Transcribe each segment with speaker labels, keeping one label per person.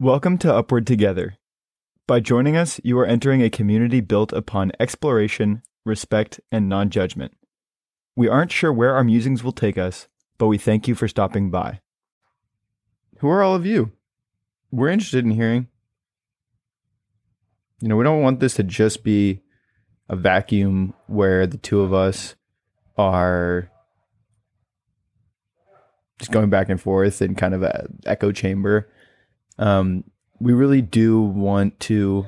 Speaker 1: Welcome to Upward Together. By joining us, you are entering a community built upon exploration, respect, and non judgment. We aren't sure where our musings will take us, but we thank you for stopping by.
Speaker 2: Who are all of you? We're interested in hearing. You know, we don't want this to just be a vacuum where the two of us are just going back and forth in kind of an echo chamber. Um, we really do want to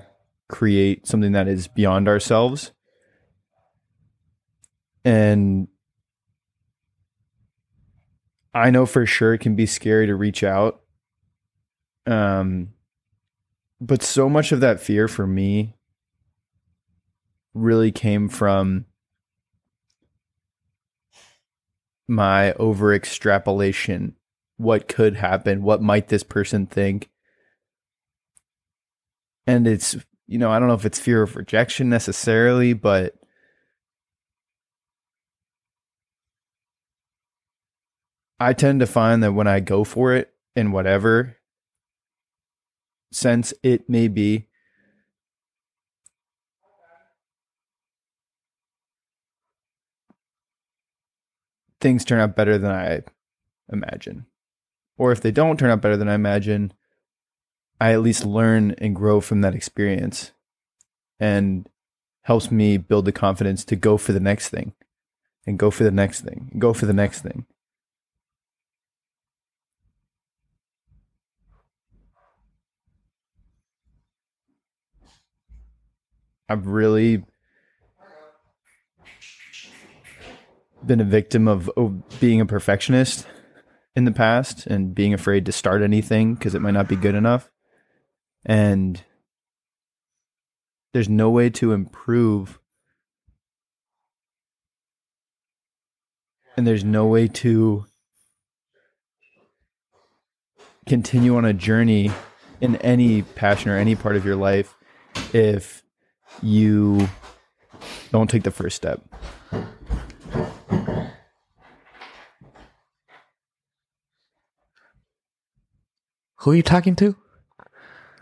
Speaker 2: create something that is beyond ourselves. And I know for sure it can be scary to reach out. Um, but so much of that fear for me really came from my over extrapolation. What could happen? What might this person think? And it's, you know, I don't know if it's fear of rejection necessarily, but I tend to find that when I go for it in whatever sense it may be, things turn out better than I imagine. Or if they don't turn out better than I imagine, I at least learn and grow from that experience and helps me build the confidence to go for the next thing and go for the next thing and go for the next thing. I've really been a victim of being a perfectionist in the past and being afraid to start anything because it might not be good enough. And there's no way to improve. And there's no way to continue on a journey in any passion or any part of your life if you don't take the first step.
Speaker 3: Who are you talking to?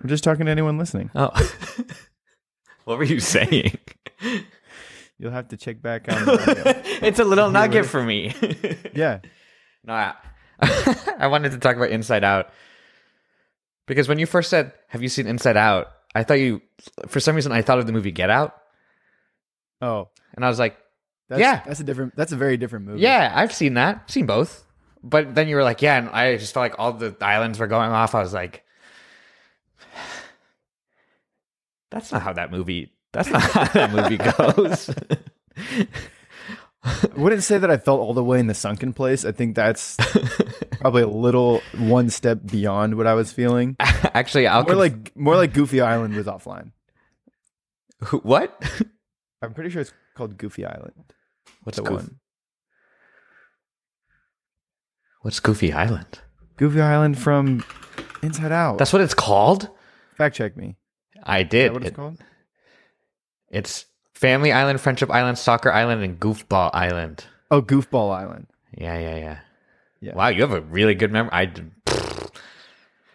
Speaker 2: I'm just talking to anyone listening.
Speaker 3: Oh. what were you saying?
Speaker 2: You'll have to check back on. the
Speaker 3: it's a little nugget for me.
Speaker 2: yeah.
Speaker 3: No, I, I wanted to talk about Inside Out. Because when you first said, Have you seen Inside Out? I thought you, for some reason, I thought of the movie Get Out.
Speaker 2: Oh,
Speaker 3: And I was like,
Speaker 2: that's,
Speaker 3: Yeah.
Speaker 2: That's a different. That's a very different movie.
Speaker 3: Yeah, I've seen that. I've seen both. But then you were like, Yeah. And I just felt like all the islands were going off. I was like, That's not how that movie. That's not how that movie goes.
Speaker 2: I wouldn't say that I felt all the way in the sunken place. I think that's probably a little one step beyond what I was feeling.
Speaker 3: Actually, I'll
Speaker 2: More
Speaker 3: conf-
Speaker 2: like more like Goofy Island was offline.
Speaker 3: What?
Speaker 2: I'm pretty sure it's called Goofy Island.
Speaker 3: What's
Speaker 2: The
Speaker 3: Goof-
Speaker 2: one.
Speaker 3: What's Goofy Island?
Speaker 2: Goofy Island from Inside Out.
Speaker 3: That's what it's called.
Speaker 2: fact check me.
Speaker 3: I
Speaker 2: Is
Speaker 3: did.
Speaker 2: that what it's
Speaker 3: It-
Speaker 2: called?
Speaker 3: It's Family Island, Friendship Island, Soccer Island, and Goofball Island.
Speaker 2: Oh, Goofball Island.
Speaker 3: Yeah, yeah, yeah.
Speaker 2: Yeah.
Speaker 3: Wow, you have a really good memory. I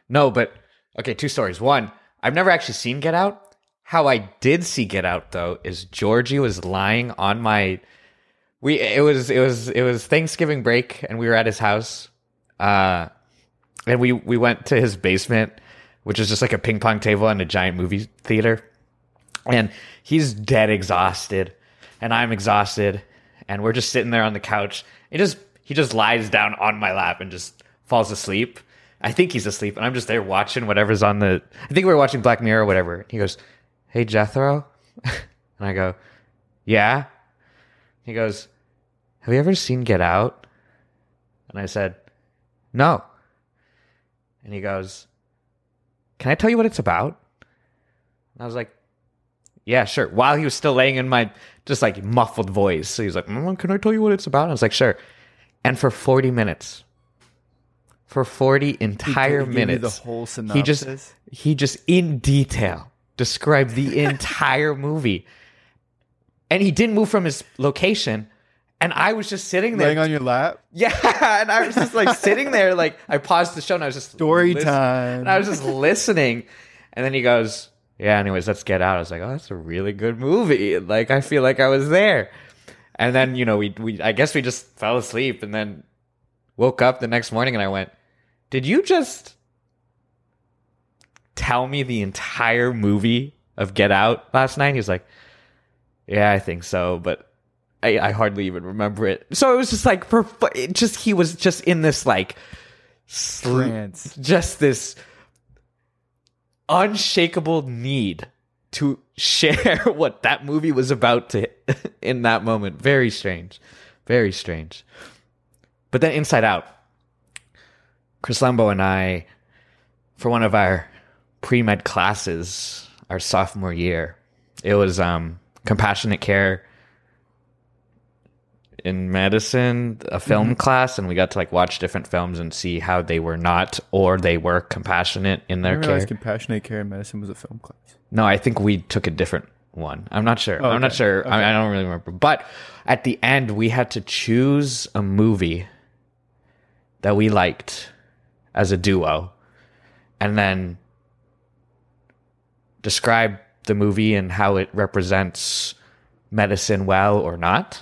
Speaker 3: no, but okay. Two stories. One, I've never actually seen Get Out. How I did see Get Out though is Georgie was lying on my. We it was it was it was Thanksgiving break and we were at his house, uh, and we we went to his basement, which is just like a ping pong table and a giant movie theater. And he's dead exhausted. And i'm exhausted. And we're just sitting there on the couch. He just he just lies down on my lap and just falls asleep. I think he's asleep and i'm just there watching whatever's on the i think we are watching black mirror or whatever. He goes hey jethro? And i go yeah. He goes have you ever seen get out? And i said no and he goes can i tell you what it's about and i was like yeah, sure. While he was still laying in my just like muffled voice. So he's like, "Mm, Can I tell you what it's about? And I was like, Sure. And for 40 minutes, for 40 entire
Speaker 2: He
Speaker 3: minutes,
Speaker 2: the whole synopsis.
Speaker 3: he just, he just in detail described the entire movie. And he didn't move from his location. And I was just sitting there.
Speaker 2: Laying on your lap.
Speaker 3: yeah, and I was just like sitting there, like I paused the show and I was just
Speaker 2: Story
Speaker 3: lis-
Speaker 2: time.
Speaker 3: And I was just listening, and then he goes, "Yeah, anyways, let's get out." I was like, "Oh, that's a really good movie." Like I feel like I was there. And then you know we we I guess we just fell asleep, and then woke up the next morning, and I went, "Did you just tell me the entire movie of Get Out last night?" He was like, "Yeah, I think so, but." I, I hardly even remember it. So it was just like, for, it just he was just in this like,
Speaker 2: Trance.
Speaker 3: just this unshakable need to share what that movie was about to in that moment. Very strange. Very strange. But then Inside Out, Chris Lembo and I, for one of our pre med classes, our sophomore year, it was um, compassionate care in medicine, a film mm-hmm. class, and we got to like watch different films and see how they were not or they were compassionate in their
Speaker 2: didn't
Speaker 3: care.
Speaker 2: compassionate care in medicine was a film class.
Speaker 3: No, I think we took a different one. I'm not sure.
Speaker 2: Oh,
Speaker 3: I'm not sure.
Speaker 2: Okay.
Speaker 3: I, I don't really remember. But at the end, we had to choose a movie that we liked as a duo and then describe the movie and how it represents medicine well or not.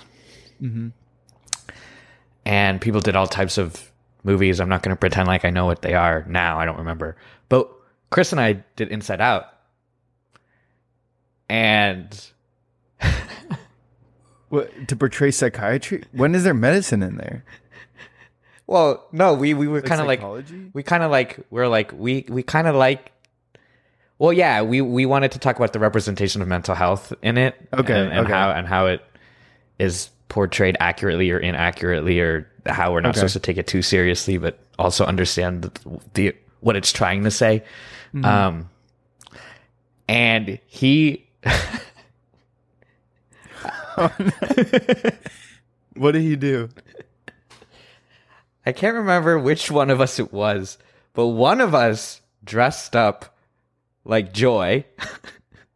Speaker 3: Mm-hmm. And people did all types of movies. I'm not going to pretend like I know what they are now. I don't remember. But Chris and I did Inside Out. And
Speaker 2: What to portray psychiatry? When is there medicine in there?
Speaker 3: well, no, we we were kind of like we kind of like we're like we we kind of like well yeah we we wanted to talk about the representation of mental health in it
Speaker 2: Okay,
Speaker 3: and, and
Speaker 2: okay.
Speaker 3: how and how it is portrayed accurately or inaccurately or how we're not
Speaker 2: Okay.
Speaker 3: supposed to take it too seriously but also understand the, the what it's trying to say
Speaker 2: Mm-hmm.
Speaker 3: um and he
Speaker 2: What did he do?
Speaker 3: I can't remember which one of us it was, but one of us dressed up like Joy,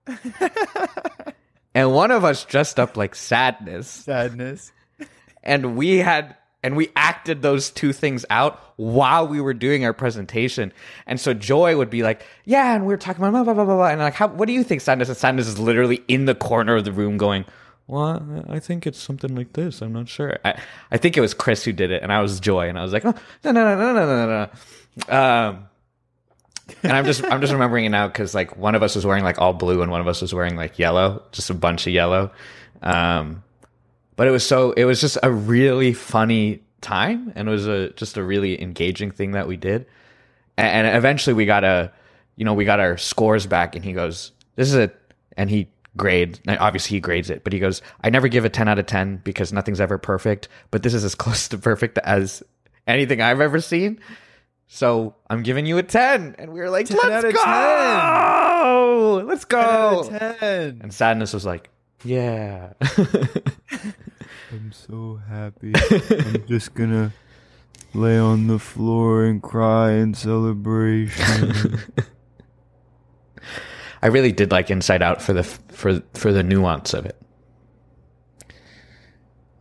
Speaker 3: and one of us dressed up like sadness.
Speaker 2: Sadness.
Speaker 3: And we had and we acted those two things out while we were doing our presentation. And so Joy would be like, "Yeah," and we were talking about blah blah blah blah, blah. and like, "How? What do you think, Sadness?" And Sadness is literally in the corner of the room going. Well, I think it's something like this. I'm not sure. I, I think it was Chris who did it, and I was Joy, and I was like, oh, no, no, no, no, no, no, no. Um, and I'm just, I'm just remembering it now because like one of us was wearing like all blue, and one of us was wearing like yellow, just a bunch of yellow. Um, but it was so, it was just a really funny time, and it was a just a really engaging thing that we did. And, and eventually, we got a, you know, we got our scores back, and he goes, "This is a," and he grade obviously he grades it but he goes i never give a 10 out of 10 because nothing's ever perfect but this is as close to perfect as anything i've ever seen so i'm giving you a 10 and we were like
Speaker 2: 10
Speaker 3: let's go let's go
Speaker 2: Out of 10.
Speaker 3: and sadness was like yeah
Speaker 2: I'm so happy. I'm just gonna lay on the floor and cry in celebration.
Speaker 3: i really did like inside out for the for for the nuance of it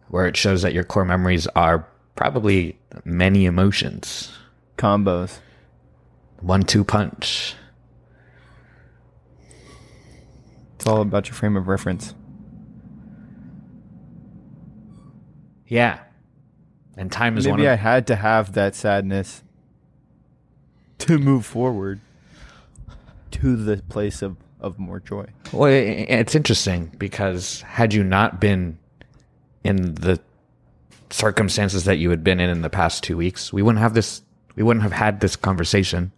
Speaker 3: where it shows that your core memories are probably many emotions
Speaker 2: Combos.
Speaker 3: one two punch
Speaker 2: It's all about your frame of reference.
Speaker 3: Yeah. And time is one
Speaker 2: Maybe I had to have that sadness to move forward to the place of, of more joy.
Speaker 3: Well, it's interesting because had you not been in the circumstances that you had been in in the past 2 weeks, we wouldn't have this we wouldn't have had this conversation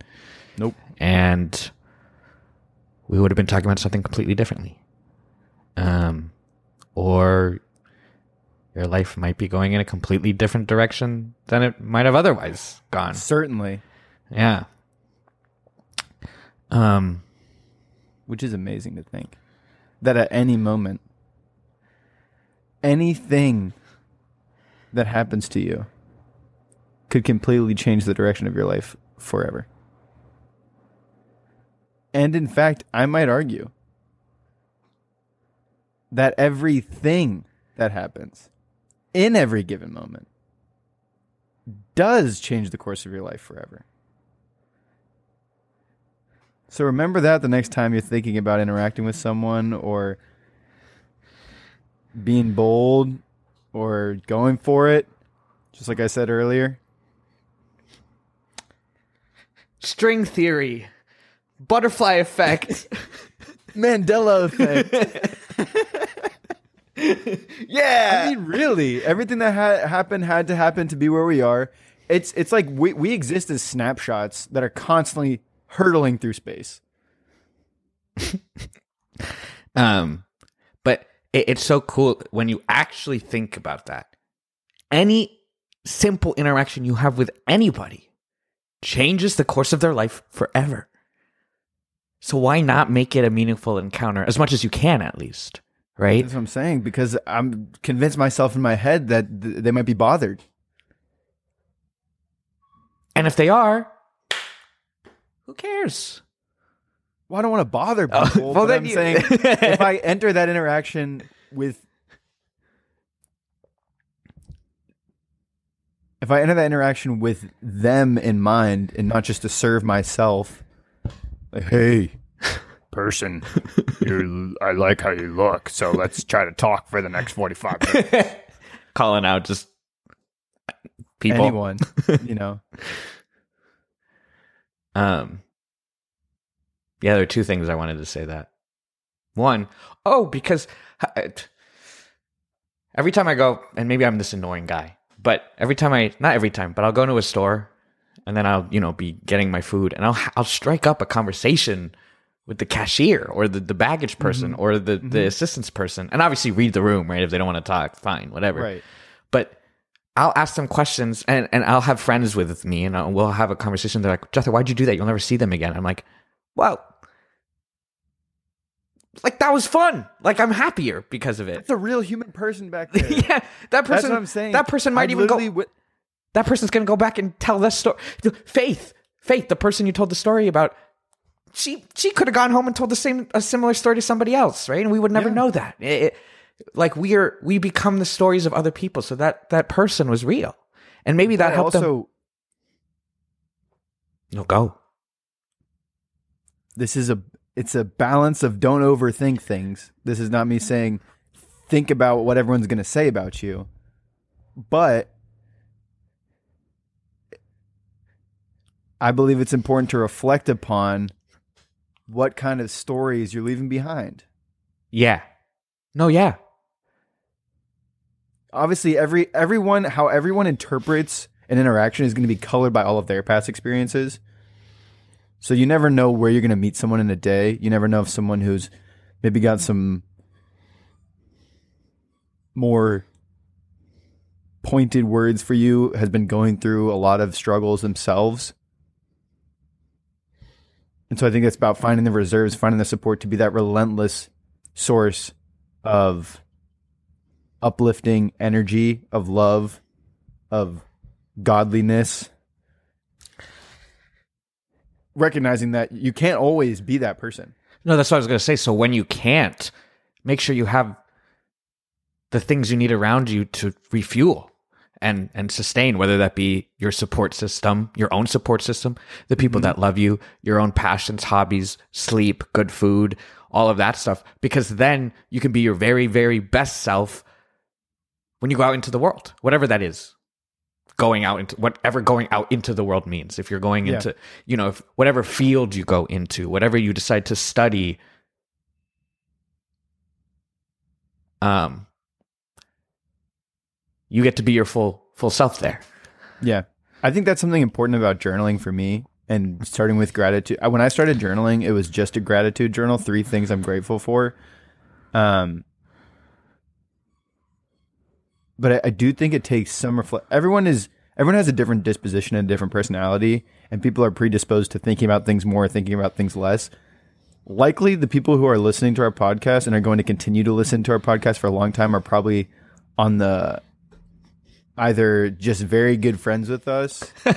Speaker 2: Nope.
Speaker 3: and we would have been talking about something completely differently. Um or your life might be going in a completely different direction than it might have otherwise gone.
Speaker 2: Certainly.
Speaker 3: Yeah. Um
Speaker 2: Which is amazing to think. That at any moment, anything that happens to you could completely change the direction of your life forever. And in fact, I might argue that everything that happens in every given moment does change the course of your life forever. So remember that the next time you're thinking about interacting with someone or being bold or going for it, just like I said earlier.
Speaker 3: String theory, butterfly effect.
Speaker 2: Mandela effect.
Speaker 3: yeah.
Speaker 2: I mean, really, everything that ha- happened had to happen to be where we are. It's it's like we we exist as snapshots that are constantly hurtling through space.
Speaker 3: Um, but it, it's so cool when you actually think about that. Any simple interaction you have with anybody changes the course of their life forever. So why not make it a meaningful encounter as much as you can, at least, right?
Speaker 2: That's what I'm saying because I'm convinced myself in my head that th- they might be bothered.
Speaker 3: And if they are, who cares?
Speaker 2: Well, I don't want to bother
Speaker 3: Oh,
Speaker 2: people.
Speaker 3: well,
Speaker 2: but I'm
Speaker 3: you-
Speaker 2: saying if I enter that interaction with, if I enter that interaction with them in mind and not just to serve myself, like, hey, person, you, I like how you look, so let's try to talk for the next forty-five minutes.
Speaker 3: Calling out just people.
Speaker 2: Anyone, you know,
Speaker 3: Um, yeah, there are two things I wanted to say that. One, oh, because uh, every time I go, and maybe I'm this annoying guy, but every time I, not every time, but I'll go into a store and then I'll, you know, be getting my food and I'll, I'll strike up a conversation with the cashier or the, the baggage mm-hmm. person or the, the mm-hmm. assistance person and obviously read the room, right? If they don't want to talk, fine, whatever
Speaker 2: right?
Speaker 3: but I'll ask them questions and, and I'll have friends with me and I'll, we'll have a conversation. They're like, Jethro, why'd you do that? You'll never see them again. I'm like, well, like that was fun. Like I'm happier because of it.
Speaker 2: It's a real human person back there.
Speaker 3: yeah, that person.
Speaker 2: That's what I'm saying.
Speaker 3: That person might
Speaker 2: I
Speaker 3: even go.
Speaker 2: wi-
Speaker 3: that person's gonna go back and tell this story. Faith, Faith, the person you told the story about. She she could have gone home and told the same a similar story to somebody else, right? And we would never
Speaker 2: Yeah.
Speaker 3: know that. It- it- like we are we become the stories of other people. So that that person was real, and maybe that helped them.
Speaker 2: also,
Speaker 3: No, go.
Speaker 2: this is a it's a balance of don't overthink things. This is not me saying think about what everyone's going to say about you. But I believe it's important to reflect upon what kind of stories you're leaving behind.
Speaker 3: Yeah. No, yeah.
Speaker 2: Obviously every everyone how everyone interprets an interaction is going to be colored by all of their past experiences. So you never know where you're going to meet someone in a day. You never know if someone who's maybe got some more pointed words for you has been going through a lot of struggles themselves. And so I think it's about finding the reserves, finding the support to be that relentless source of uplifting energy, of love, of godliness. Recognizing that you can't always be that person.
Speaker 3: No, that's what I was going to say. So when you can't, make sure you have the things you need around you to refuel and and sustain whether that be your support system, your own support system, the people mm-hmm. that love you, your own passions, hobbies, sleep, good food, all of that stuff because then you can be your very very best self when you go out into the world, whatever that is. Going out into whatever going out into the world means. If you're going
Speaker 2: Yeah.
Speaker 3: into, you know, if whatever field you go into, whatever you decide to study, um, you get to be your full full self there.
Speaker 2: Yeah. I think that's something important about journaling for me and starting with gratitude. When I started journaling, it was just a gratitude journal, three things I'm grateful for. Um but I, I do think it takes some reflect everyone is everyone has a different disposition and a different personality and people are predisposed to thinking about things more, thinking about things less. Likely the people who are listening to our podcast and are going to continue to listen to our podcast for a long time are probably on the either just very good friends with us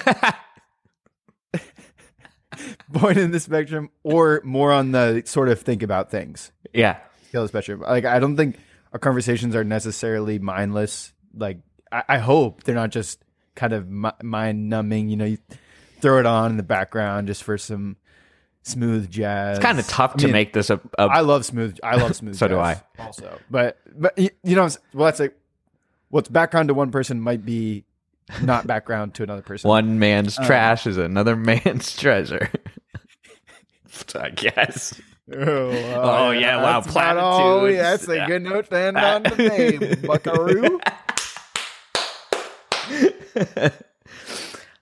Speaker 2: born in the spectrum or more on the sort of think about things.
Speaker 3: Yeah,
Speaker 2: scale the spectrum. Like i don't think our conversations are necessarily mindless like I, I hope they're not just kind of mi- mind numbing. You know, you throw it on in the background just for some smooth jazz.
Speaker 3: It's kind of tough
Speaker 2: I
Speaker 3: to
Speaker 2: mean,
Speaker 3: make this a. a
Speaker 2: I love smooth. I love smooth.
Speaker 3: So do
Speaker 2: I. Also, but but you know, well, that's like what's background to one person might be not background to another person.
Speaker 3: one man's
Speaker 2: Uh.
Speaker 3: trash is another man's treasure. I guess.
Speaker 2: Oh, oh
Speaker 3: yeah, wow,
Speaker 2: that's about all-
Speaker 3: platitudes.
Speaker 2: That's a good note to end on today, Buckaroo.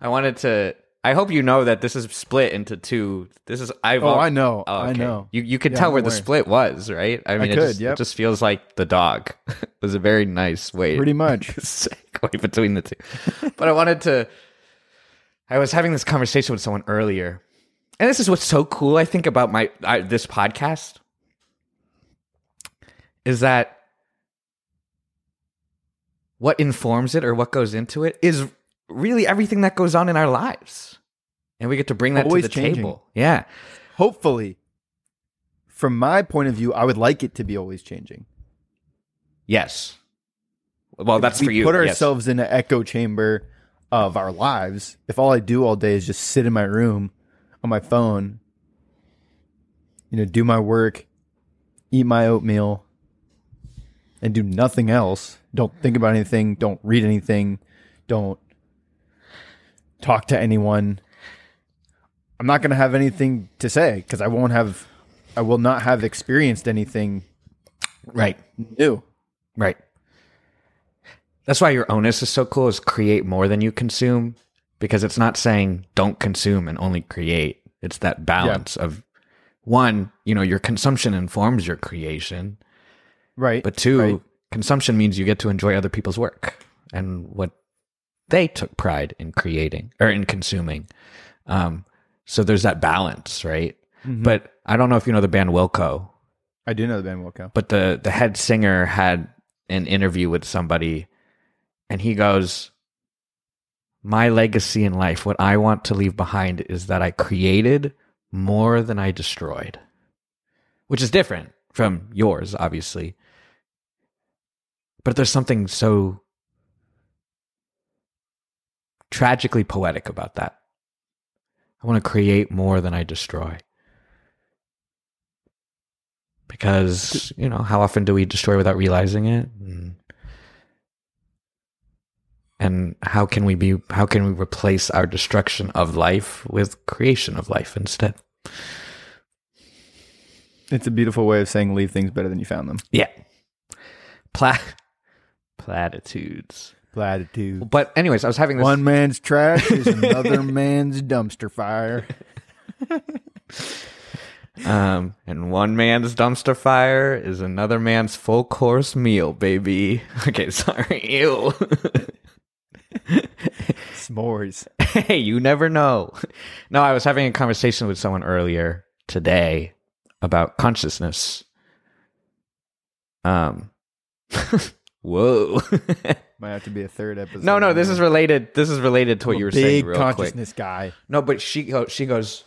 Speaker 3: I wanted to. I hope you know that this is split into two. This is I've.
Speaker 2: Oh, I know.
Speaker 3: Oh,
Speaker 2: I know.
Speaker 3: You you can
Speaker 2: Yeah,
Speaker 3: tell where the split was, right? I mean, it,
Speaker 2: could,
Speaker 3: just,
Speaker 2: yep.
Speaker 3: it just feels like the dog was a very nice way
Speaker 2: Pretty much.
Speaker 3: segue between the two. but I wanted to. I was having this conversation with someone earlier, and this is what's so cool. I think about my I, this podcast is that what informs it or what goes into it is really everything that goes on in our lives, and we get to bring that
Speaker 2: Always
Speaker 3: to the
Speaker 2: changing.
Speaker 3: table. Yeah,
Speaker 2: Hopefully, from my point of view, I would like it to be always changing.
Speaker 3: yes. Well, that's
Speaker 2: we
Speaker 3: for you.
Speaker 2: put
Speaker 3: yes.
Speaker 2: ourselves in an echo chamber of our lives. If all I do all day is just sit in my room on my phone, you know, do my work, eat my oatmeal, and do nothing else, don't think about anything, don't read anything, don't talk to anyone, I'm not going to have anything to say because I won't have, I will not have experienced anything
Speaker 3: right.
Speaker 2: new.
Speaker 3: Right. That's why your onus is so cool is create more than you consume because it's not saying don't consume and only create. It's that balance of one, you know, your consumption informs your creation,
Speaker 2: Right.
Speaker 3: but two,
Speaker 2: Right.
Speaker 3: consumption means you get to enjoy other people's work and what they took pride in creating or in consuming. Um, so there's that balance, right?
Speaker 2: Mhm.
Speaker 3: But I don't know if you know the band Wilco,
Speaker 2: I do know the band Wilco.
Speaker 3: but the the head singer had an interview with somebody and he goes my legacy in life what i want to leave behind is that i created more than i destroyed which is different from yours obviously. But there's something so tragically poetic about that. I want to create more than i destroy. Because you know how often do we destroy without realizing it? And, and how can we be how can we replace our destruction of life with creation of life instead?
Speaker 2: It's a beautiful way of saying leave things better than you found them.
Speaker 3: yeah. Pla- platitudes.
Speaker 2: Platitudes.
Speaker 3: But anyways i was having this
Speaker 2: One man's trash is another man's dumpster fire.
Speaker 3: um and one man's dumpster fire is another man's full course meal baby. Okay sorry. Ew
Speaker 2: S'mores.
Speaker 3: hey, you never know. No, I was having a conversation with someone earlier today about consciousness. Um, whoa.
Speaker 2: Might have to be a third episode.
Speaker 3: no, no, this is related. This is related to what you were
Speaker 2: big
Speaker 3: saying, quick.
Speaker 2: consciousness guy.
Speaker 3: No, but she. She goes,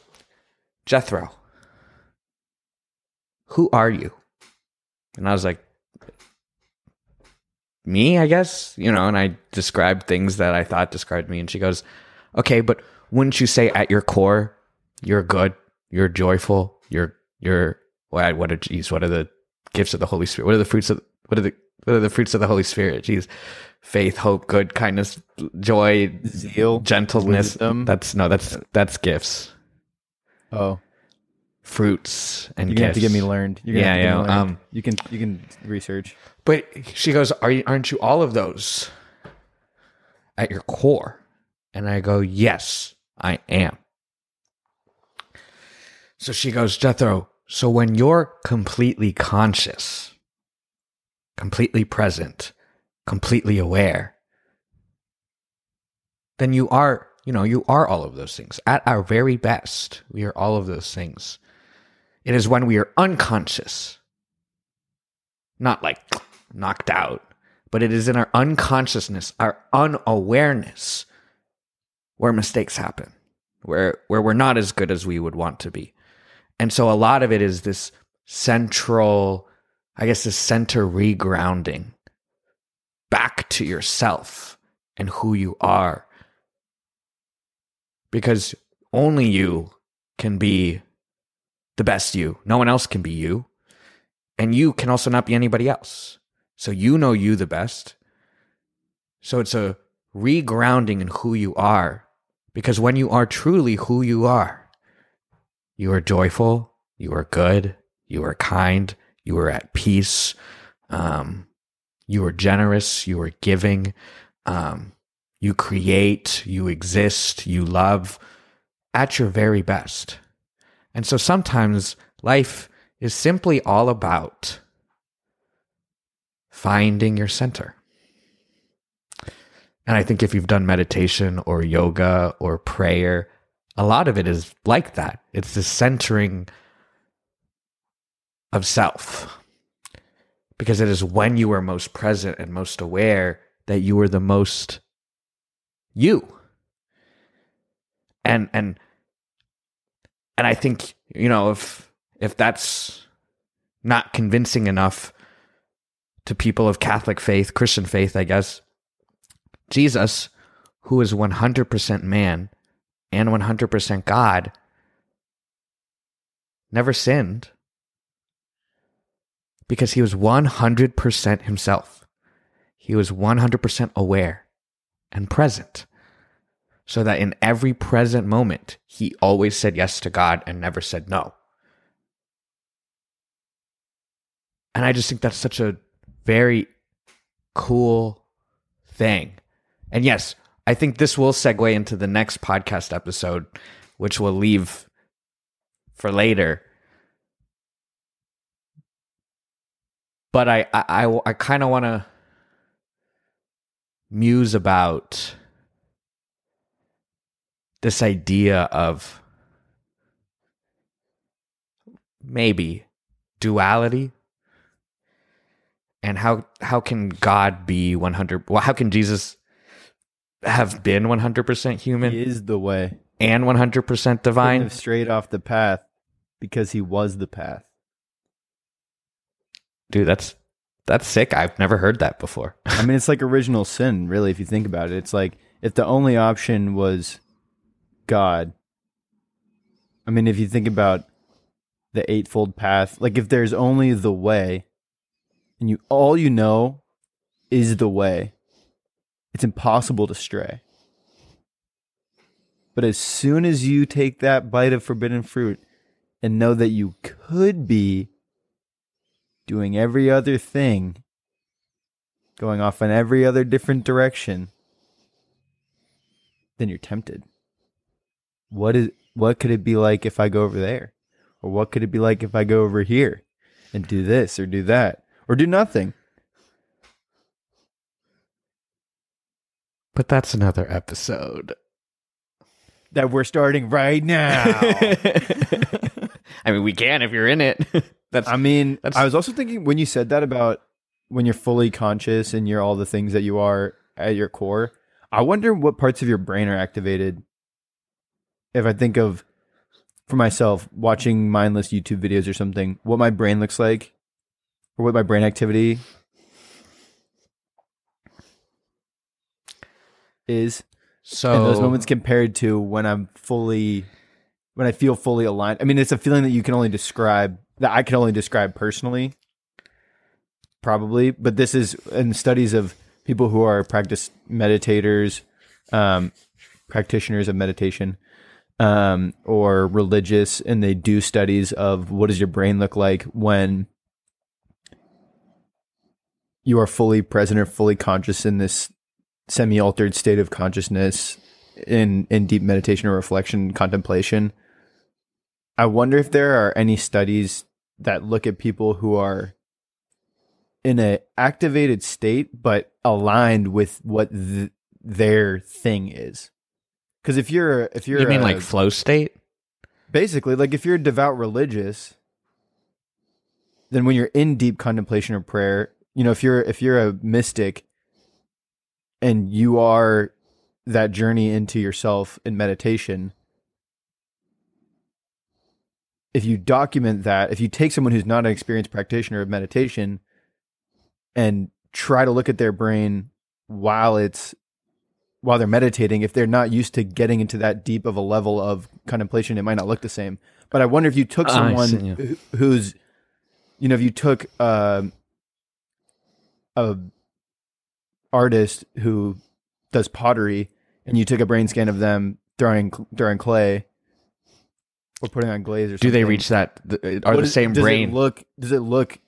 Speaker 3: Jethro, who are you? And I was like, me, I guess, you know. And I described things that I thought described me, and she goes, okay, but wouldn't you say at your core, you're good, you're joyful, you're you're what? What are geez? What are the gifts of the Holy Spirit? What are the fruits of what are the what are the fruits of the Holy Spirit? Jeez, faith, hope, good, kindness, joy,
Speaker 2: Zeal,
Speaker 3: gentleness.
Speaker 2: wisdom.
Speaker 3: That's no, that's that's gifts,
Speaker 2: Oh,
Speaker 3: fruits, and
Speaker 2: gonna have to get me learned. You're
Speaker 3: Yeah,
Speaker 2: have to get me
Speaker 3: yeah,
Speaker 2: learned.
Speaker 3: um,
Speaker 2: you can you can research.
Speaker 3: But she goes, "Are you? Aren't you all of those at your core?" And I go, "Yes, I am." So she goes, Jethro. So when you're completely conscious, completely present, completely aware, then you are, you know, you are all of those things. At our very best, we are all of those things. It is when we are unconscious, not like knocked out, but it is in our unconsciousness, our unawareness, where mistakes happen, where where we're not as good as we would want to be. And so a lot of it is this central, I guess, this center regrounding back to yourself and who you are. Because only you can be the best you. No one else can be you. And you can also not be anybody else. So you know you the best. So it's a regrounding in who you are. Because when you are truly who you are, you are joyful, you are good, you are kind, you are at peace, um, you are generous, you are giving, um, you create, you exist, you love at your very best. And so sometimes life is simply all about finding your center. And I think if you've done meditation or yoga or prayer, a lot of it is like that. It's the centering of self. Because it is when you are most present and most aware that you are the most you. And and and I think, you know, if if that's not convincing enough to people of Catholic faith, Christian faith, I guess, Jesus, who is 100% man and 100% God, never sinned because he was 100% himself. He was 100% aware and present. So that in every present moment, he always said yes to God and never said no. And I just think that's such a very cool thing. And yes, I think this will segue into the next podcast episode, which we'll leave for later. But I I I, I kind of want to muse about this idea of maybe duality and how how can God be 100 well how can Jesus have been 100% human
Speaker 2: He is the way.
Speaker 3: and 100%
Speaker 2: Couldn't
Speaker 3: divine
Speaker 2: have strayed off the path because he was the path.
Speaker 3: dude that's that's sick I've never heard that before
Speaker 2: I mean, it's like original sin, really, if you think about it. It's like if the only option was God. I mean, if you think about the eightfold path, like if there's only the way, and you all you know is the way, it's impossible to stray. But as soon as you take that bite of forbidden fruit and know that you could be doing every other thing going off in every other different direction, then you're tempted. What is what could it be like if I go over there? Or what could it be like if I go over here and do this or do that or do nothing?
Speaker 3: but that's another episode
Speaker 2: That we're starting right now.
Speaker 3: I mean we can if you're in it that's
Speaker 2: I mean,
Speaker 3: That's-
Speaker 2: I was also thinking when you said that about when you're fully conscious and you're all the things that you are at your core, I wonder what parts of your brain are activated. If I think of for myself watching mindless YouTube videos or something, what my brain looks like or what my brain activity is
Speaker 3: so
Speaker 2: in those moments compared to when I'm fully when I feel fully aligned. I mean, it's a feeling that you can only describe that I can only describe personally, probably. But this is in studies of people who are practice meditators, um, practitioners of meditation, um, or religious, and they do studies of what does your brain look like when you are fully present or fully conscious in this semi-altered state of consciousness in in deep meditation or reflection contemplation. I wonder if there are any studies that look at people who are in a activated state but aligned with what th- their thing is because if you're if you're
Speaker 3: you mean
Speaker 2: a-
Speaker 3: like flow state?
Speaker 2: Basically like if you're devout religious then when you're in deep contemplation or prayer you know if you're if you're a mystic and you are that journey into yourself in meditation if you document that if you take someone who's not an experienced practitioner of meditation and try to look at their brain while it's while they're meditating, if they're not used to getting into that deep of a level of contemplation, it might not look the same. But I wonder if you took someone
Speaker 3: see, yeah.
Speaker 2: who- who's, you know, if you took um a artist who does pottery and you took a brain scan of them throwing throwing clay or putting on glaze or something.
Speaker 3: Do they reach that? Are
Speaker 2: what
Speaker 3: the same
Speaker 2: does
Speaker 3: brain?
Speaker 2: It look does it look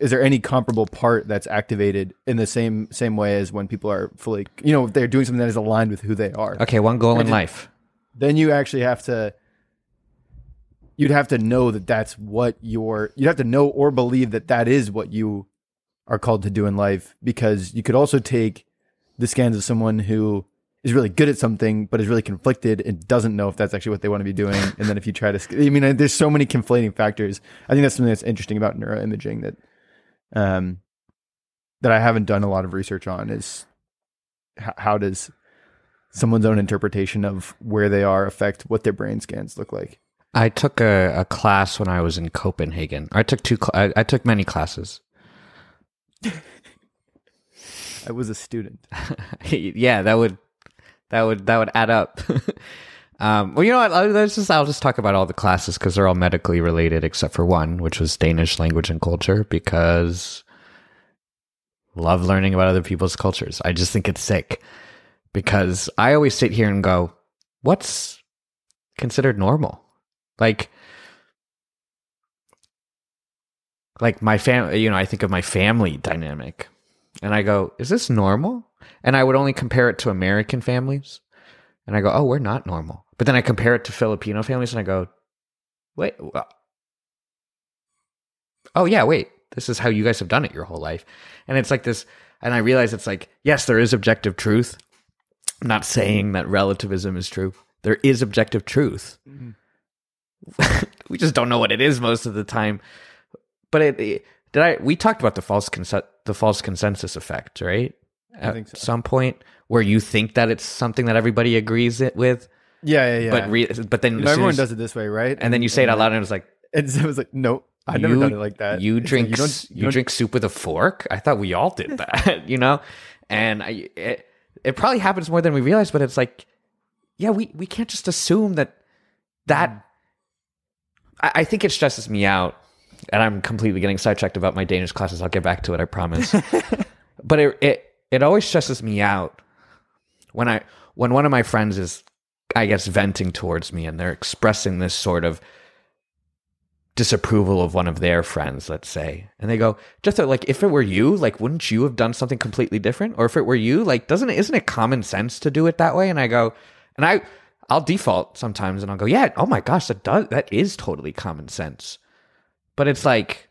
Speaker 2: is there any comparable part that's activated in the same same way as when people are fully you know they're doing something that is aligned with who they are?
Speaker 3: Okay, one goal in
Speaker 2: did-
Speaker 3: life.
Speaker 2: then you actually have to you'd have to know that that's what you're you'd have to know or believe that that is what you are called to do in life because you could also take the scans of someone who is really good at something but is really conflicted and doesn't know if that's actually what they want to be doing. And then if you try to i mean there's so many conflating factors. I think that's something that's interesting about neuroimaging that um that i haven't done a lot of research on is h- how does someone's own interpretation of where they are affect what their brain scans look like.
Speaker 3: I took a, a class when I was in Copenhagen. I took two. Cl- I, I took many classes.
Speaker 2: I was a student.
Speaker 3: yeah, that would that would that would add up. um, well, you know what? I'll, just I'll just talk about all the classes because they're all medically related, except for one, which was Danish language and culture, because love learning about other people's cultures. I just think it's sick because I always sit here and go, "What's considered normal?" Like. Like my family, you know, I think of my family dynamic and I go, is this normal? And I would only compare it to American families. And I go, oh, we're not normal. But then I compare it to Filipino families and I go, wait, well, oh, yeah, wait, this is how you guys have done it your whole life. And it's like this, and I realize it's like, yes, there is objective truth. I'm not saying that relativism is true. There is objective truth. Mm-hmm. we just don't know what it is most of the time. But it, it- did I? We talked about the false consen- the false consensus effect, right?
Speaker 2: I
Speaker 3: At
Speaker 2: think so.
Speaker 3: some point where you think that it's something that everybody agrees it with,
Speaker 2: Yeah, yeah, yeah.
Speaker 3: but re- but then
Speaker 2: You
Speaker 3: as
Speaker 2: know,
Speaker 3: soon
Speaker 2: everyone
Speaker 3: as-
Speaker 2: does it this way, right?
Speaker 3: and then you say it out loud, and it's like
Speaker 2: And so it was like, no, I've never
Speaker 3: you,
Speaker 2: done it like that.
Speaker 3: You drink
Speaker 2: you don't, you
Speaker 3: you
Speaker 2: don't-
Speaker 3: drink soup with a fork. I thought we all did that, you know. And I, it, it probably happens more than we realize, but it's like, yeah, we we can't just assume that that. Mm. I, I think it stresses me out, and I'm completely getting sidetracked about my Danish classes. I'll get back to it, I promise. but it it it always stresses me out when I when one of my friends is, I guess, venting towards me, and they're expressing this sort of disapproval of one of their friends, let's say, and they go, just like, if it were you, like, wouldn't you have done something completely different? Or if it were you, like, doesn't it, isn't it common sense to do it that way? And I go, and I, I'll default sometimes and I'll go, yeah, oh my gosh, that does, that is totally common sense. But it's like,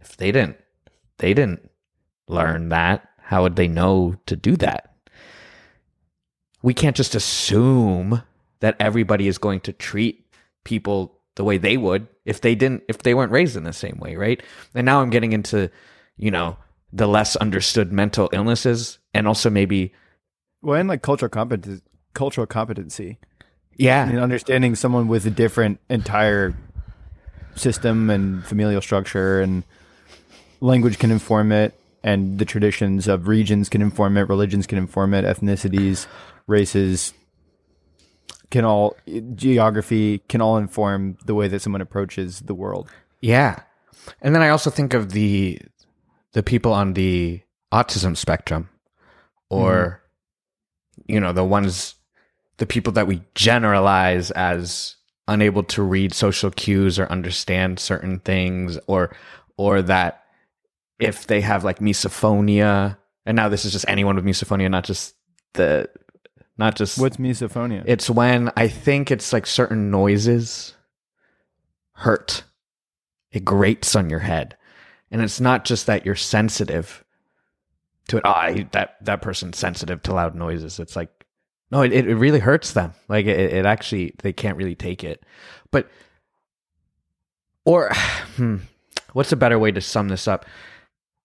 Speaker 3: if they didn't, they didn't learn that, how would they know to do that? We can't just assume that everybody is going to treat people the way they would if they didn't if they weren't raised in the same way, right? And now I'm getting into, you know, the less understood mental illnesses and also maybe
Speaker 2: well, and like cultural competence, cultural competency,
Speaker 3: yeah,
Speaker 2: and understanding someone with a different entire system and familial structure and language can inform it, and the traditions of regions can inform it, religions can inform it, ethnicities, races can all geography can all inform the way that someone approaches the world.
Speaker 3: Yeah. And then I also think of the the people on the autism spectrum or mm-hmm. you know the ones the people that we generalize as unable to read social cues or understand certain things or or that if they have like misophonia and now this is just anyone with misophonia not just the not just
Speaker 2: What's misophonia?
Speaker 3: it's when I think it's like certain noises hurt. It grates on your head. And it's not just that you're sensitive to it. Oh, I, that, that person's sensitive to loud noises. It's like, no, it, it really hurts them. Like it, it actually, they can't really take it. But, or, hmm, what's a better way to sum this up?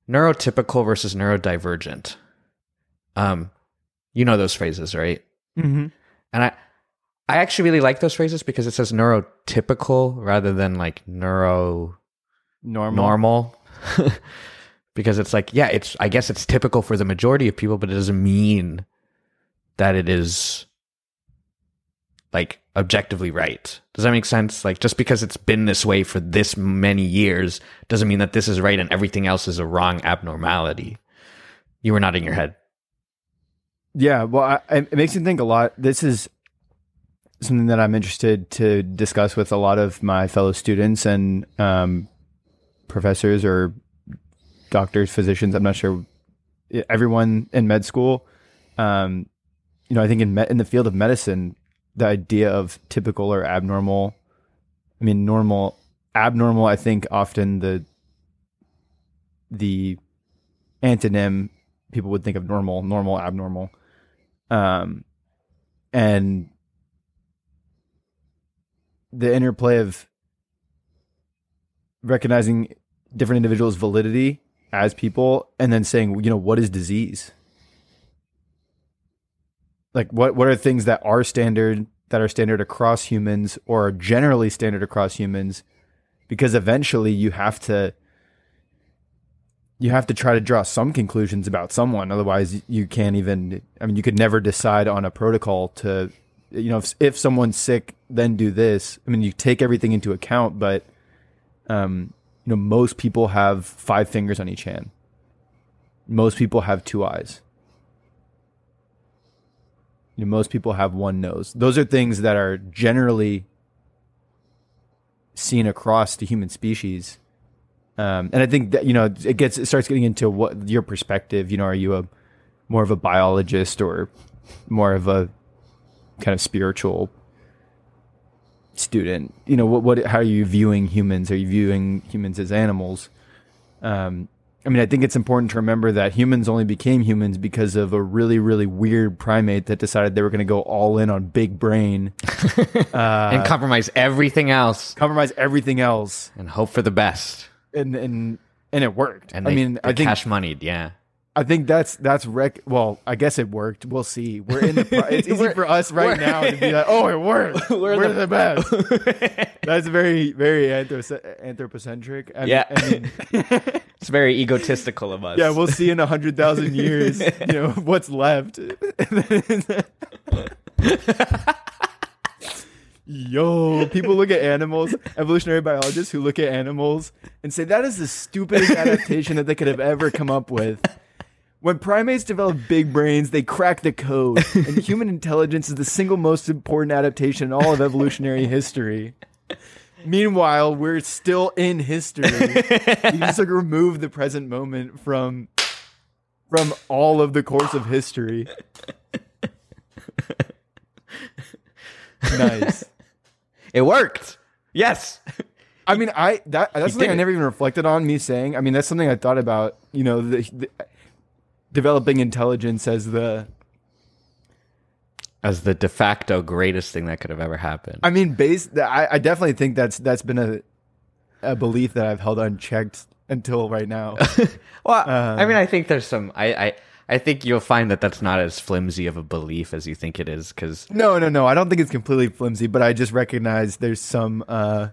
Speaker 3: Neurotypical versus neurodivergent. Um, you know those phrases, right?
Speaker 2: mm-hmm.
Speaker 3: And I I actually really like those phrases because it says neurotypical rather than like neuro
Speaker 2: Normal.
Speaker 3: normal. because it's like, yeah, it's I guess it's typical for the majority of people, but it doesn't mean that it is like objectively right. Does that make sense? Like just because it's been this way for this many years doesn't mean that this is right and everything else is a wrong abnormality. You were nodding your head.
Speaker 2: Yeah, well, I, it makes me think a lot. This is something that I'm interested to discuss with a lot of my fellow students and um, professors or doctors, physicians. I'm not sure. Everyone in med school, um, you know, I think in in the field of medicine, the idea of typical or abnormal. I mean, normal, abnormal. I think often the the antonym people would think of normal, normal, abnormal, um, and the interplay of recognizing different individuals' validity as people, and then saying, you know, what is disease? Like what what are things that are standard that are standard across humans or are generally standard across humans? Because eventually you have to you have to try to draw some conclusions about someone. Otherwise you can't even i mean you could never decide on a protocol to you know if, if someone's sick then do this. I mean you take everything into account but um you know most people have five fingers on each hand. Most people have two eyes know, most people have one nose. Those are things that are generally seen across the human species. Um, and I think that you know it gets it starts getting into what your perspective. You know, are you a more of a biologist or more of a kind of spiritual student? You know, what what how are you viewing humans? Are you viewing humans as animals? Um, I mean, I think it's important to remember that humans only became humans because of a really, really weird primate that decided they were going to go all in on big brain
Speaker 3: uh, and compromise everything else,
Speaker 2: compromise everything else,
Speaker 3: and hope for the best.
Speaker 2: And and and it worked.
Speaker 3: And they,
Speaker 2: I mean, I think
Speaker 3: cash moneyed, yeah.
Speaker 2: I think that's that's rec. Well, I guess it worked. We'll see. We're in the. Pro- it's easy for us right now to be like, "Oh, it worked. We're, we're the, the, best." that's very very anthropocentric.
Speaker 3: I yeah, I mean, it's very egotistical of us.
Speaker 2: Yeah, we'll see in a hundred thousand years. You know what's left. Yo, people look at animals, evolutionary biologists who look at animals and say that is the stupidest adaptation that they could have ever come up with. When primates develop big brains, they crack the code, and human intelligence is the single most important adaptation in all of evolutionary history. Meanwhile, we're still in history. you just like remove the present moment from from all of the course of history. nice.
Speaker 3: It worked. Yes.
Speaker 2: I mean, I that that's something I never even reflected on. Me saying, I mean, that's something I thought about. You know, the, the developing intelligence as the
Speaker 3: as the de facto greatest thing that could have ever happened.
Speaker 2: I mean, based, I, I definitely think that's that's been a a belief that I've held unchecked until right now.
Speaker 3: well, um, I mean, I think there's some. I, I I think you'll find that that's not as flimsy of a belief as you think it is. Because
Speaker 2: no, no, no, I don't think it's completely flimsy, but I just recognize there's some uh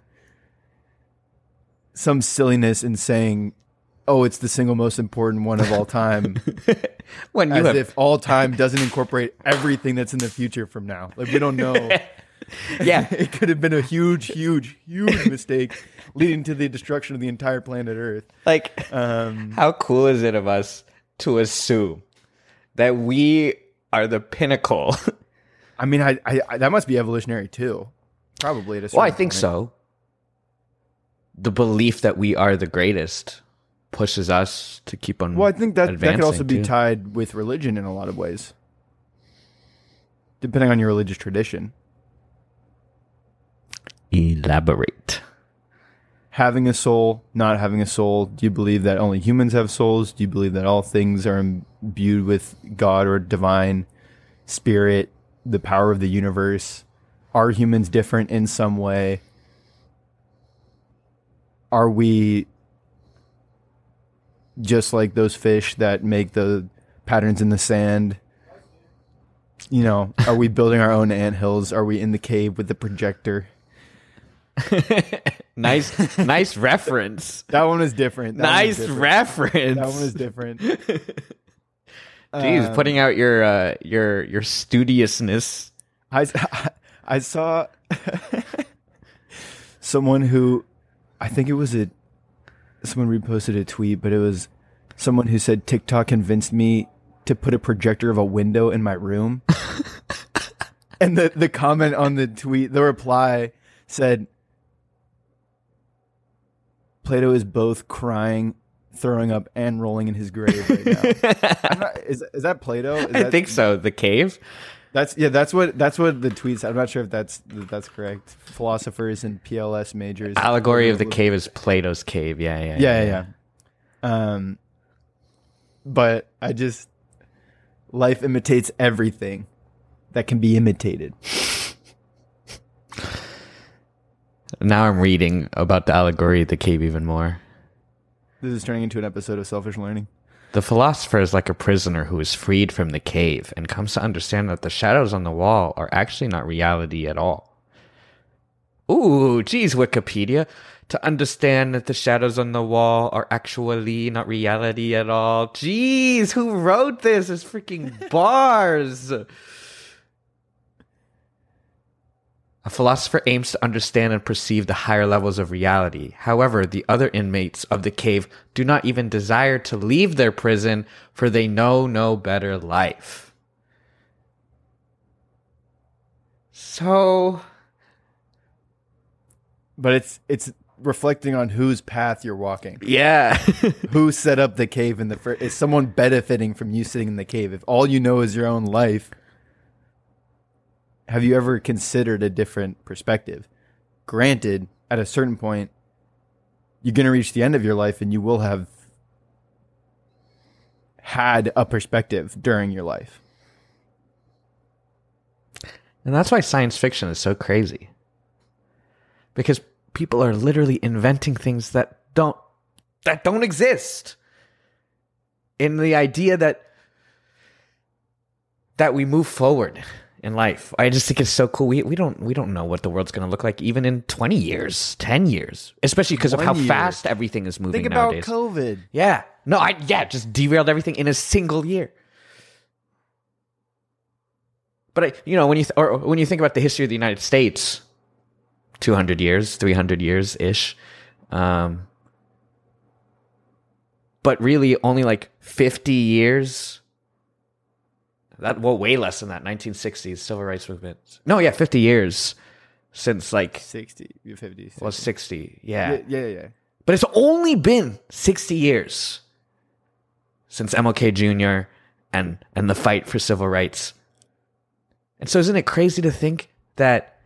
Speaker 2: some silliness in saying oh, it's the single most important one of all time. when you as have... if all time doesn't incorporate everything that's in the future from now. Like we don't know.
Speaker 3: yeah,
Speaker 2: it could have been a huge, huge, huge mistake leading to the destruction of the entire planet Earth.
Speaker 3: Like, um, how cool is it of us to assume that we are the pinnacle?
Speaker 2: I mean, I, I, I, that must be evolutionary too. Probably.
Speaker 3: well, I think point. so. The belief that we are the greatest pushes us to keep on.
Speaker 2: Well, I think that that could also be tied with religion in a lot of ways, depending on your religious tradition.
Speaker 3: Elaborate.
Speaker 2: Having a soul, not having a soul. Do you believe that only humans have souls? Do you believe that all things are imbued with God or divine spirit, the power of the universe? Are humans different in some way? Are we just like those fish that make the patterns in the sand. You know, are we building our own ant hills? Are we in the cave with the projector?
Speaker 3: nice, nice reference.
Speaker 2: That one is different. That
Speaker 3: nice
Speaker 2: different.
Speaker 3: reference.
Speaker 2: That one is different.
Speaker 3: Jeez,
Speaker 2: Um,
Speaker 3: putting out your uh, your your studiousness.
Speaker 2: I, I saw someone who I think it was a someone reposted a tweet, but it was someone who said TikTok convinced me to put a projector of a window in my room. and the the comment on the tweet, the reply said Plato is both crying, throwing up, and rolling in his grave right now. Not- is, is that Plato? Is
Speaker 3: I
Speaker 2: that-
Speaker 3: think so. The cave.
Speaker 2: That's yeah. That's what that's what the tweets. I'm not sure if that's that's correct. Philosophers and PLS majors.
Speaker 3: Allegory of the cave is Plato's cave. Yeah, yeah,
Speaker 2: Yeah, yeah, yeah. Um, but I just life imitates everything that can be imitated.
Speaker 3: Now I'm reading about the allegory of the cave even more.
Speaker 2: This is turning into an episode of Selfish Learning.
Speaker 3: The philosopher is like a prisoner who is freed from the cave and comes to understand that the shadows on the wall are actually not reality at all. Ooh, geez, Wikipedia. To understand that the shadows on the wall are actually not reality at all. Geez, who wrote this? It's freaking bars. A philosopher aims to understand and perceive the higher levels of reality. However, the other inmates of the cave do not even desire to leave their prison, for they know no better life. So,
Speaker 2: But it's it's reflecting on whose path you're walking.
Speaker 3: yeah.
Speaker 2: Who set up the cave in the first? Is someone benefiting from you sitting in the cave? If all you know is your own life, have you ever considered a different perspective? Granted, at a certain point, you're going to reach the end of your life and you will have had a perspective during your life.
Speaker 3: And that's why science fiction is so crazy. Because people are literally inventing things that don't that don't exist. In the idea that that we move forward in life. I just think it's so cool. We we don't we don't know what the world's going to look like even in 20 years, 10 years, especially because of how
Speaker 2: year.
Speaker 3: fast everything is moving
Speaker 2: Think about
Speaker 3: nowadays.
Speaker 2: COVID.
Speaker 3: Yeah. No, I yeah, just derailed everything in a single year. But I, you know, when you th- or when you think about the history of the United States, two hundred years, three hundred years ish, um, but really only like fifty years. That well, way less than that. Nineteen sixties civil rights movement. No, yeah, fifty years since like
Speaker 2: 60, 50.
Speaker 3: well, sixty.
Speaker 2: yeah, yeah, yeah.
Speaker 3: But it's only been 60 years since MLK Jr. and and the fight for civil rights. And so isn't it crazy to think that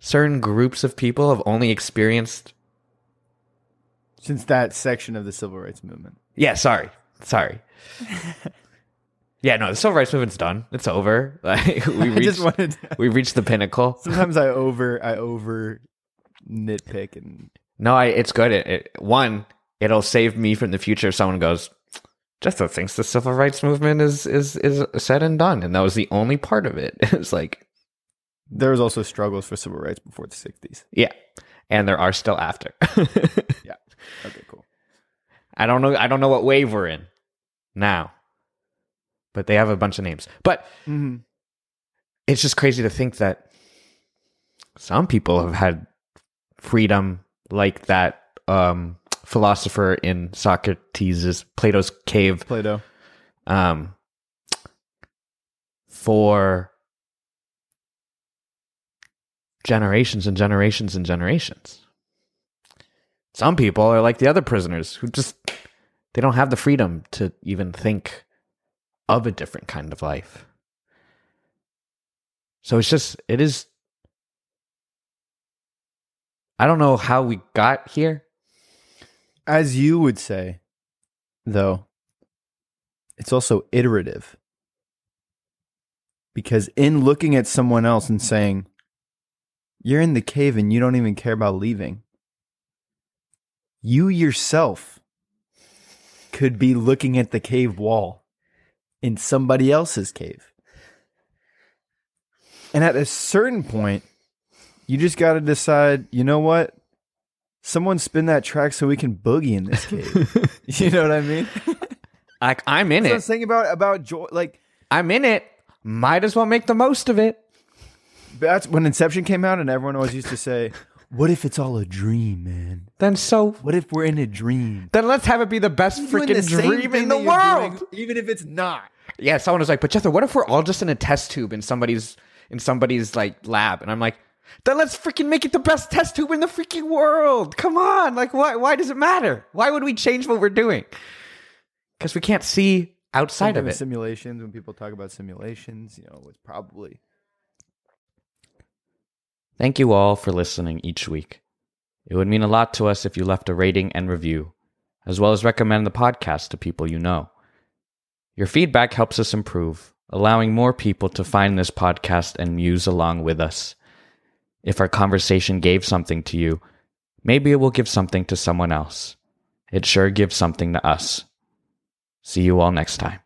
Speaker 3: certain groups of people have only experienced
Speaker 2: Since that section of the civil rights movement.
Speaker 3: Yeah, sorry. Sorry. yeah, no, the civil rights movement's done. It's over. Like we
Speaker 2: I
Speaker 3: reached
Speaker 2: just wanted.
Speaker 3: we reached the pinnacle.
Speaker 2: Sometimes I over I over nitpick and
Speaker 3: No, I, it's good. It, it, one, it'll save me from the future if someone goes, Jethro thinks the civil rights movement is is is said and done, and that was the only part of it. It's like,
Speaker 2: there was also struggles for civil rights before the 60s.
Speaker 3: yeah, and there are still after.
Speaker 2: Yeah. Okay, cool.
Speaker 3: I don't know. I don't know what wave we're in now, but they have a bunch of names. But
Speaker 2: Mm-hmm.
Speaker 3: it's just crazy to think that some people have had freedom like that um, philosopher in Socrates' Plato's cave
Speaker 2: Plato.
Speaker 3: um, for generations and generations and generations. Some people are like the other prisoners who just they don't have the freedom to even think of a different kind of life. So it's just it is I don't know how we got here.
Speaker 2: As you would say, though, it's also iterative. Because in looking at someone else and saying, you're in the cave and you don't even care about leaving, you yourself could be looking at the cave wall in somebody else's cave. And at a certain point, You just got to decide. You know what? Someone spin that track so we can boogie in this cave. you know what I mean?
Speaker 3: Like I'm in
Speaker 2: That's
Speaker 3: it.
Speaker 2: saying about about joy. Like
Speaker 3: I'm in it. Might as well make the most of it.
Speaker 2: that's when Inception came out, and everyone always used to say, "What if it's all a dream, man?
Speaker 3: Then so
Speaker 2: What if we're in a dream?"
Speaker 3: then let's have it be the best freaking dream in the world.
Speaker 2: doing, even if it's not.
Speaker 3: Yeah, someone was like, "But Jethro, what if we're all just in a test tube in somebody's in somebody's like lab?" And I'm like, "Then let's freaking make it the best test tube in the freaking world. Come on, like why why does it matter? Why would we change what we're doing? Because we can't see outside of it.
Speaker 2: simulations. When people talk about simulations, you know, it's probably
Speaker 3: Thank you all for listening each week. It would mean a lot to us if you left a rating and review, as well as recommend the podcast to people you know. Your feedback helps us improve, allowing more people to find this podcast and muse along with us. If our conversation gave something to you, maybe it will give something to someone else. It sure gives something to us. See you all next time.